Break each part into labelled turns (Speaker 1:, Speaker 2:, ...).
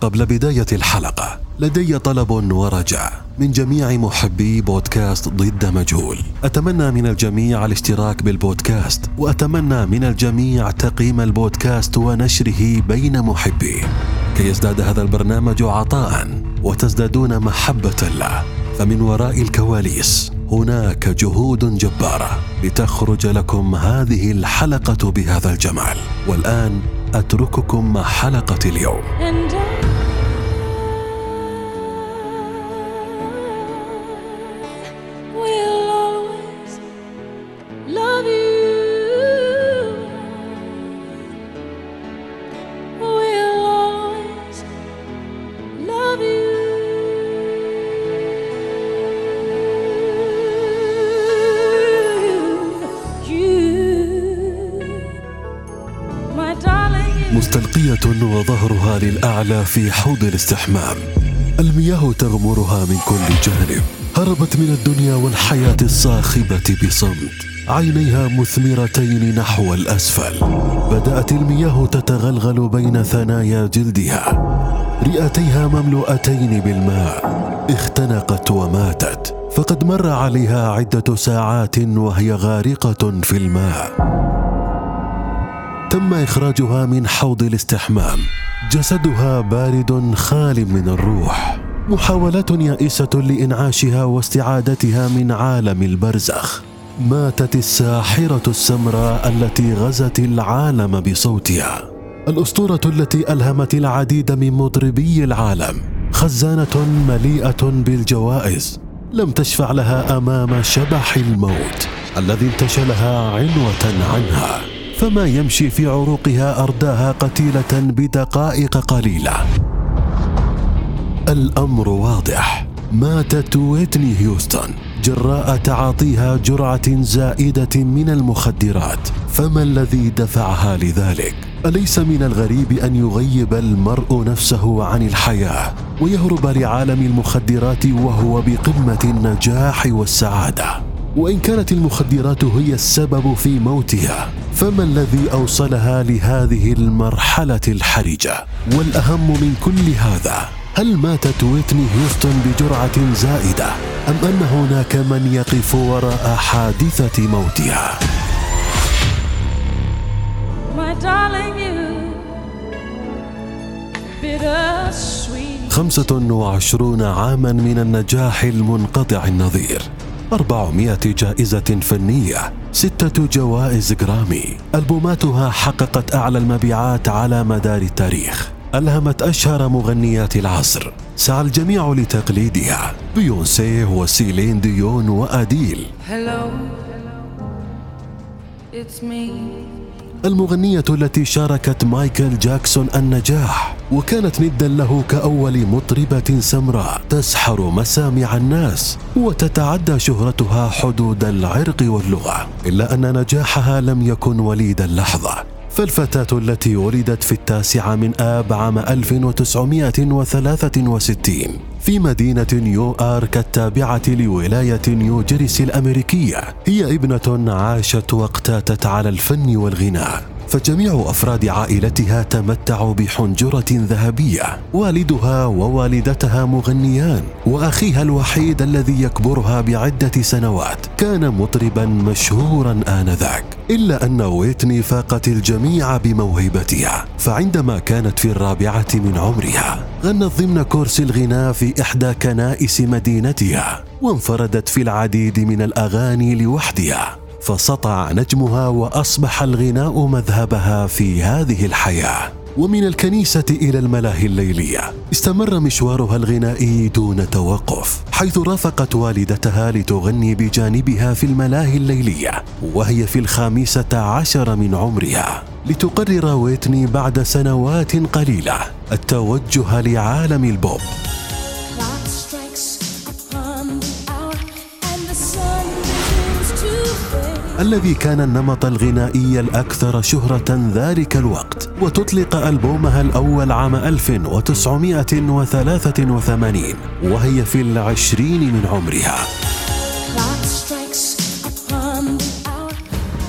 Speaker 1: قبل بداية الحلقة. لدي طلب ورجاء من جميع محبي بودكاست ضد مجهول. أتمنى من الجميع الاشتراك بالبودكاست وأتمنى من الجميع تقييم البودكاست ونشره بين محبيه كي يزداد هذا البرنامج عطاء وتزدادون محبة له. فمن وراء الكواليس هناك جهود جبارة لتخرج لكم هذه الحلقة بهذا الجمال. والآن أترككم مع حلقة اليوم. مستلقية وظهرها للأعلى في حوض الاستحمام. المياه تغمرها من كل جانب. هربت من الدنيا والحياة الصاخبة بصمت. عينيها مثمرتين نحو الأسفل. بدأت المياه تتغلغل بين ثنايا جلدها. رئتيها مملوءتين بالماء. اختنقت وماتت. فقد مر عليها عدة ساعات وهي غارقة في الماء. تم إخراجها من حوض الاستحمام. جسدها بارد خال من الروح. محاولات يائسة لإنعاشها واستعادتها من عالم البرزخ. ماتت الساحرة السمراء التي غزت العالم بصوتها. الأسطورة التي ألهمت العديد من مطربي العالم. خزانة مليئة بالجوائز. لم تشفع لها أمام شبح الموت. الذي انتشلها عنوة عنها. فما يمشي في عروقها أرداها قتيلة بدقائق قليلة الأمر واضح ماتت ويتني هيوستن جراء تعاطيها جرعة زائدة من المخدرات فما الذي دفعها لذلك؟ أليس من الغريب أن يغيب المرء نفسه عن الحياة ويهرب لعالم المخدرات وهو بقمة النجاح والسعادة؟ وإن كانت المخدرات هي السبب في موتها فما الذي أوصلها لهذه المرحلة الحرجة؟ والأهم من كل هذا هل ماتت ويتني هيوستن بجرعة زائدة أم أن هناك من يقف وراء حادثة موتها؟
Speaker 2: My darling, you bittersweet.
Speaker 1: خمسة وعشرون عاما من النجاح المنقطع النظير أربعمائة جائزة فنية ستة جوائز جرامي ألبوماتها حققت أعلى المبيعات على مدار التاريخ. ألهمت أشهر مغنيات العصر. سعى الجميع لتقليدها. بيونسي وسيلين ديون وأديل.
Speaker 2: Hello, it's me.
Speaker 1: المغنية التي شاركت مايكل جاكسون النجاح وكانت ندا له كأول مطربة سمراء تسحر مسامع الناس وتتعدى شهرتها حدود العرق واللغة إلا أن نجاحها لم يكن وليد اللحظة. فالفتاة التي ولدت في التاسعة من آب عام 1963 في مدينة نيو آرك التابعة لولاية نيو جيرسي الأمريكية هي ابنة عاشت واقتاتت على الفن والغناء. فجميع أفراد عائلتها تمتعوا بحنجرة ذهبية والدها ووالدتها مغنيان وأخيها الوحيد الذي يكبرها بعدة سنوات كان مطربا مشهورا آنذاك. إلا أن ويتني فاقت الجميع بموهبتها فعندما كانت في الرابعة من عمرها غنت ضمن كورس الغناء في إحدى كنائس مدينتها وانفردت في العديد من الأغاني لوحدها. فسطع نجمها وأصبح الغناء مذهبها في هذه الحياة. ومن الكنيسة إلى الملاهي الليلية استمر مشوارها الغنائي دون توقف حيث رافقت والدتها لتغني بجانبها في الملاهي الليلية وهي في الخامسة عشر من عمرها. لتقرر ويتني بعد سنوات قليلة التوجه لعالم البوب. الذي كان النمط الغنائي الأكثر شهرة ذلك الوقت وتطلق ألبومها الأول عام 1983 وهي في العشرين من عمرها.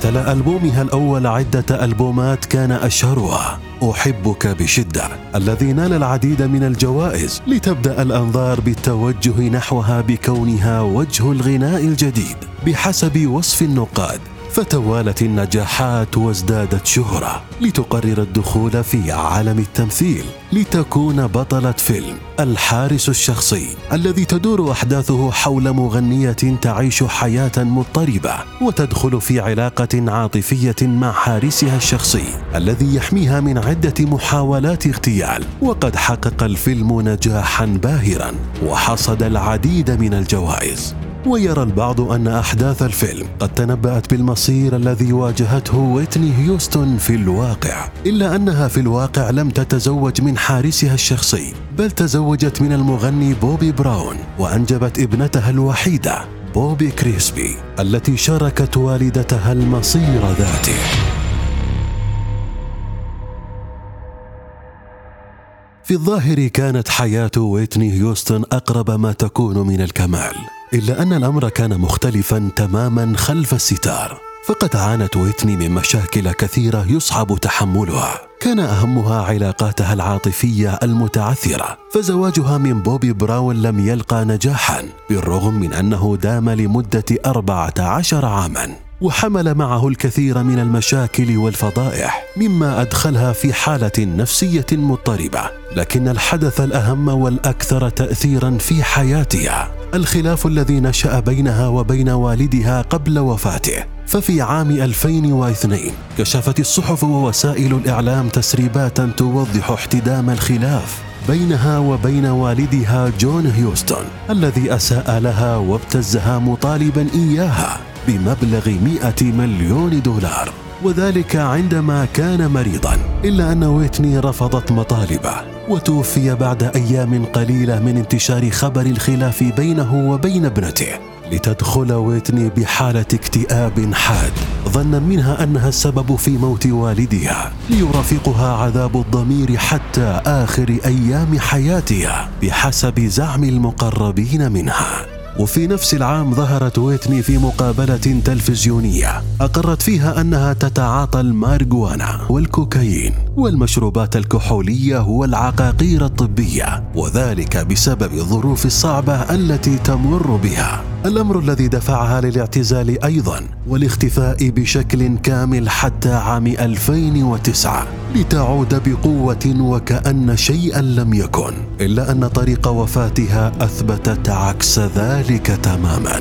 Speaker 1: تلا ألبومها الأول عدة ألبومات كان أشهرها. أحبك بشدة الذي نال العديد من الجوائز لتبدأ الأنظار بالتوجه نحوها بكونها وجه الغناء الجديد. بحسب وصف النقاد فتوالت النجاحات وازدادت شهرة لتقرر الدخول في عالم التمثيل لتكون بطلة فيلم الحارس الشخصي الذي تدور أحداثه حول مغنية تعيش حياة مضطربة وتدخل في علاقة عاطفية مع حارسها الشخصي الذي يحميها من عدة محاولات اغتيال وقد حقق الفيلم نجاحا باهرا وحصد العديد من الجوائز. ويرى البعض أن أحداث الفيلم قد تنبأت بالمصير الذي واجهته ويتني هيوستن في الواقع. إلا أنها في الواقع لم تتزوج من حارسها الشخصي بل تزوجت من المغني بوبي براون وأنجبت ابنتها الوحيدة بوبي كريستينا التي شاركت والدتها المصير ذاته. في الظاهر كانت حياة ويتني هيوستن أقرب ما تكون من الكمال. إلا أن الأمر كان مختلفا تماما خلف الستار. فقد عانت ويتني من مشاكل كثيرة يصعب تحملها. كان أهمها علاقاتها العاطفية المتعثرة فزواجها من بوبي براون لم يلقى نجاحا بالرغم من أنه دام أربعة عشر عاما. وحمل معه الكثير من المشاكل والفضائح مما أدخلها في حالة نفسية مضطربة. لكن الحدث الأهم والأكثر تاثيرا في حياتها. الخلاف الذي نشأ بينها وبين والدها قبل وفاته ففي عام 2002 كشفت الصحف ووسائل الإعلام تسريبات توضح احتدام الخلاف بينها وبين والدها جون هيوستن الذي أساء لها وابتزها مطالبا إياها بمبلغ 100 مليون دولار. وذلك عندما كان مريضا إلا أن ويتني رفضت مطالبه وتوفي بعد أيام قليلة من انتشار خبر الخلاف بينه وبين ابنته. لتدخل ويتني بحالة اكتئاب حاد. ظنا منها أنها السبب في موت والدها ليرافقها عذاب الضمير حتى آخر أيام حياتها بحسب زعم المقربين منها. وفي نفس العام ظهرت ويتني في مقابلة تلفزيونية. أقرت فيها أنها تتعاطى المارجوانا والكوكايين. والمشروبات الكحولية والعقاقير الطبية وذلك بسبب الظروف الصعبة التي تمر بها. الأمر الذي دفعها للاعتزال أيضا والاختفاء بشكل كامل حتى عام 2009 لتعود بقوة وكأن شيئا لم يكن إلا أن طريق وفاتها أثبتت عكس ذلك تماما.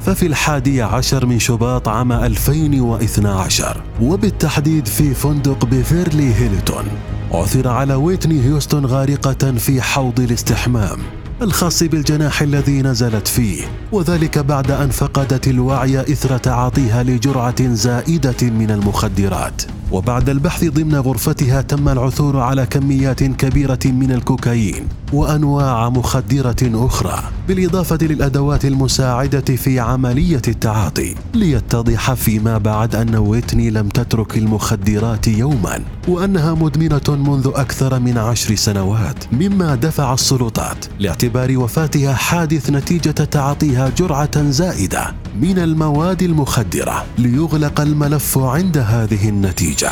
Speaker 1: ففي الحادي عشر من شباط عام 2012 وبالتحديد في فندق بيفيرلي هيلتون عثر على ويتني هيوستن غارقة في حوض الاستحمام الخاص بالجناح الذي نزلت فيه وذلك بعد أن فقدت الوعي إثر تعاطيها لجرعة زائدة من المخدرات. وبعد البحث ضمن غرفتها تم العثور على كميات كبيرة من الكوكايين وأنواع مخدرة أخرى بالإضافة للأدوات المساعدة في عملية التعاطي ليتضح فيما بعد أن ويتني لم تترك المخدرات يوما وأنها مدمنة منذ أكثر من عشر سنوات مما دفع السلطات لاعتبار وفاتها حادث نتيجة تعاطيها جرعة زائدة من المواد المخدرة ليغلق الملف عند هذه النتيجة.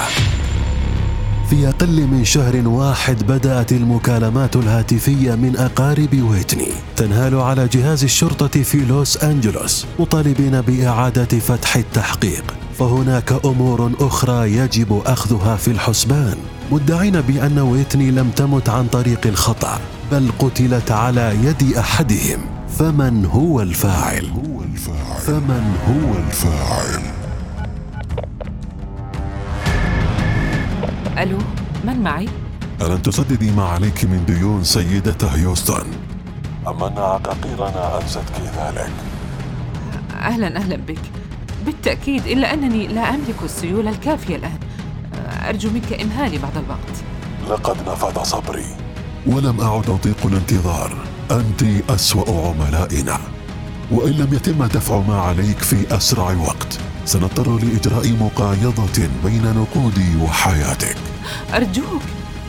Speaker 1: في أقل من شهر واحد بدأت المكالمات الهاتفية من أقارب ويتني. تنهال على جهاز الشرطة في لوس أنجلوس مطالبين بإعادة فتح التحقيق. فهناك أمور أخرى يجب أخذها في الحسبان. مدعين بأن ويتني لم تمت عن طريق الخطأ بل قتلت على يد أحدهم. فمن هو الفاعل؟ هو الفاعل. فمن هو الفاعل؟
Speaker 3: ألو من معي؟
Speaker 1: ألن تسددي ما عليك من ديون سيدة هيوستن؟ أم أن عقاقيرنا أنستك ذلك؟
Speaker 3: أهلا أهلا بك بالتأكيد إلا أنني لا أملك السيولة الكافية الآن أرجو منك إمهالي بعض الوقت
Speaker 1: لقد نفد صبري ولم أعد أطيق الانتظار أنت أسوأ عملائنا وإن لم يتم دفع ما عليك في أسرع وقت سنضطر لإجراء مقايضة بين نقودي وحياتك
Speaker 3: أرجوك.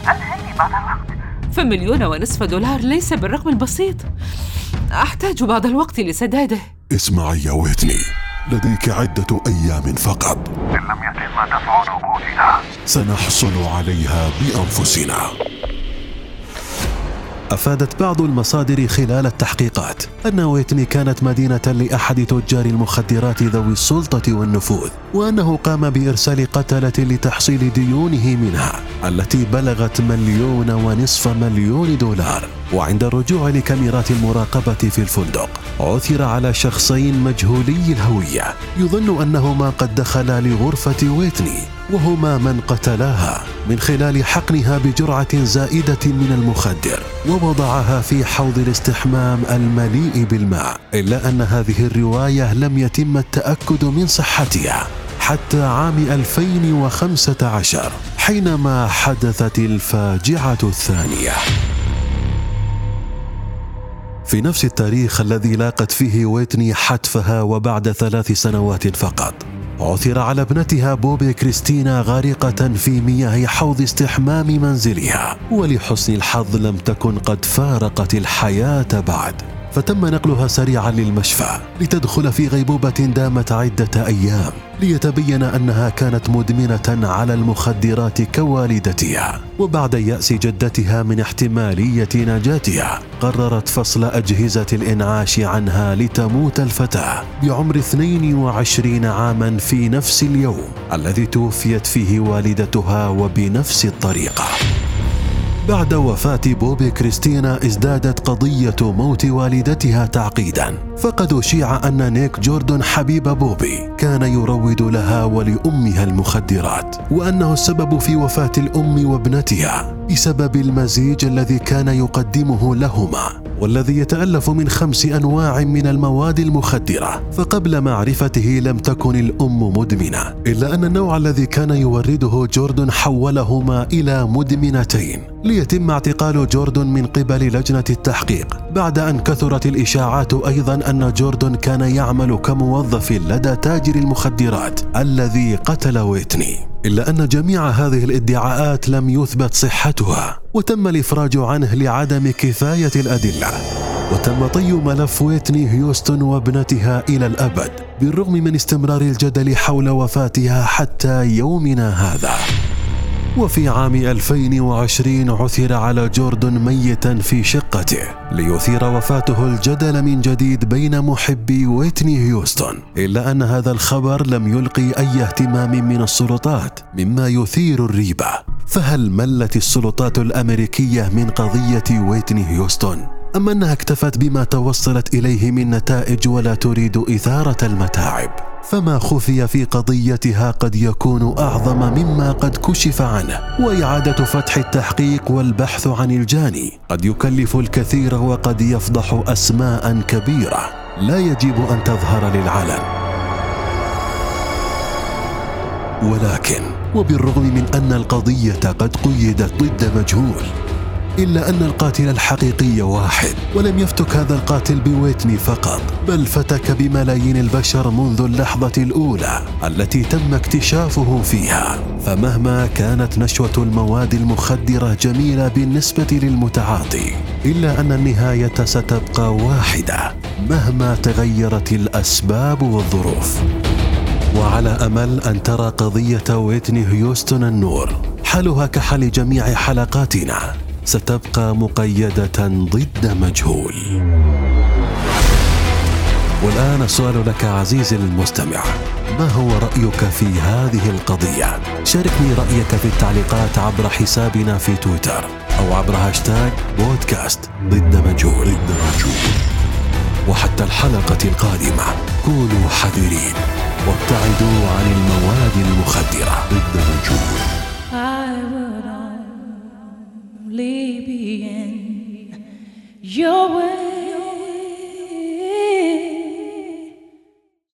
Speaker 3: أمهلني بعض الوقت. فمليون ونصف دولار ليس بالرقم البسيط. أحتاج بعض الوقت لسداده.
Speaker 1: اسمعي يا ويتني. لديك عدة أيام فقط.
Speaker 4: إن لم يتم دفع نقودنا
Speaker 1: سنحصل عليها بأنفسنا. أفادت بعض المصادر خلال التحقيقات. أن ويتني كانت مدينة لأحد تجار المخدرات ذوي السلطة والنفوذ وأنه قام بإرسال قتلة لتحصيل ديونه منها التي بلغت مليون ونصف مليون دولار. وعند الرجوع لكاميرات المراقبة في الفندق عثر على شخصين مجهولي الهوية. يظن أنهما قد دخلا لغرفة ويتني. وهما من قتلاها من خلال حقنها بجرعة زائدة من المخدر ووضعها في حوض الاستحمام المليء بالماء إلا أن هذه الرواية لم يتم التأكد من صحتها حتى عام 2015 حينما حدثت الفاجعة الثانية. في نفس التاريخ الذي لاقت فيه ويتني حتفها وبعد ثلاث سنوات فقط عثر على ابنتها بوبي كريستينا غارقة في مياه حوض استحمام منزلها ولحسن الحظ لم تكن قد فارقت الحياة بعد. فتم نقلها سريعا للمشفى لتدخل في غيبوبة دامت عدة أيام ليتبين أنها كانت مدمنة على المخدرات كوالدتها. وبعد يأس جدتها من احتمالية نجاتها قررت فصل أجهزة الإنعاش عنها لتموت الفتاة بعمر 22 عاما في نفس اليوم الذي توفيت فيه والدتها وبنفس الطريقة. بعد وفاة بوبي كريستينا ازدادت قضية موت والدتها تعقيدا. فقد أشيع أن نيك جوردون حبيب بوبي كان يروج لها ولأمها المخدرات وأنه السبب في وفاة الأم وابنتها بسبب المزيج الذي كان يقدمه لهما. والذي يتألف من خمس أنواع من المواد المخدرة فقبل معرفته لم تكن الأم مدمنة إلا أن النوع الذي كان يورده جوردن حولهما إلى مدمنتين ليتم اعتقال جوردن من قبل لجنة التحقيق بعد أن كثرت الإشاعات أيضا أن جوردن كان يعمل كموظف لدى تاجر المخدرات الذي قتل ويتني إلا أن جميع هذه الإدعاءات لم يثبت صحتها وتم الإفراج عنه لعدم كفاية الأدلة. وتم طي ملف ويتني هيوستن وابنتها إلى الأبد بالرغم من استمرار الجدل حول وفاتها حتى يومنا هذا. وفي عام 2020 عثر على جوردن ميتا في شقته ليثير وفاته الجدل من جديد بين محبي ويتني هيوستن إلا أن هذا الخبر لم يلقي أي اهتمام من السلطات مما يثير الريبة فهل ملت السلطات الأمريكية من قضية ويتني هيوستن؟ أم أنها اكتفت بما توصلت إليه من نتائج ولا تريد إثارة المتاعب؟ فما خفي في قضيتها قد يكون أعظم مما قد كشف عنه واعاده فتح التحقيق والبحث عن الجاني. قد يكلف الكثير وقد يفضح أسماء كبيرة. لا يجب أن تظهر للعلن. ولكن وبالرغم من أن القضية قد قيدت ضد مجهول إلا أن القاتل الحقيقي واحد ولم يفتك هذا القاتل بويتني فقط بل فتك بملايين البشر منذ اللحظة الأولى التي تم اكتشافه فيها. فمهما كانت نشوة المواد المخدرة جميلة بالنسبة للمتعاطي إلا أن النهاية ستبقى واحدة مهما تغيرت الأسباب والظروف. وعلى أمل أن ترى قضية ويتني هيوستن النور حالها كحال جميع حلقاتنا. ستبقى مقيدة ضد مجهول. والآن السؤال لك عزيزي المستمع. ما هو رأيك في هذه القضية؟ شاركني رأيك في التعليقات عبر حسابنا في تويتر أو عبر هاشتاج بودكاست ضد مجهول. ضد مجهول وحتى الحلقة القادمة كونوا حذرين. وابتعدوا عن المواد المخدرة. ضد مجهول
Speaker 2: your way.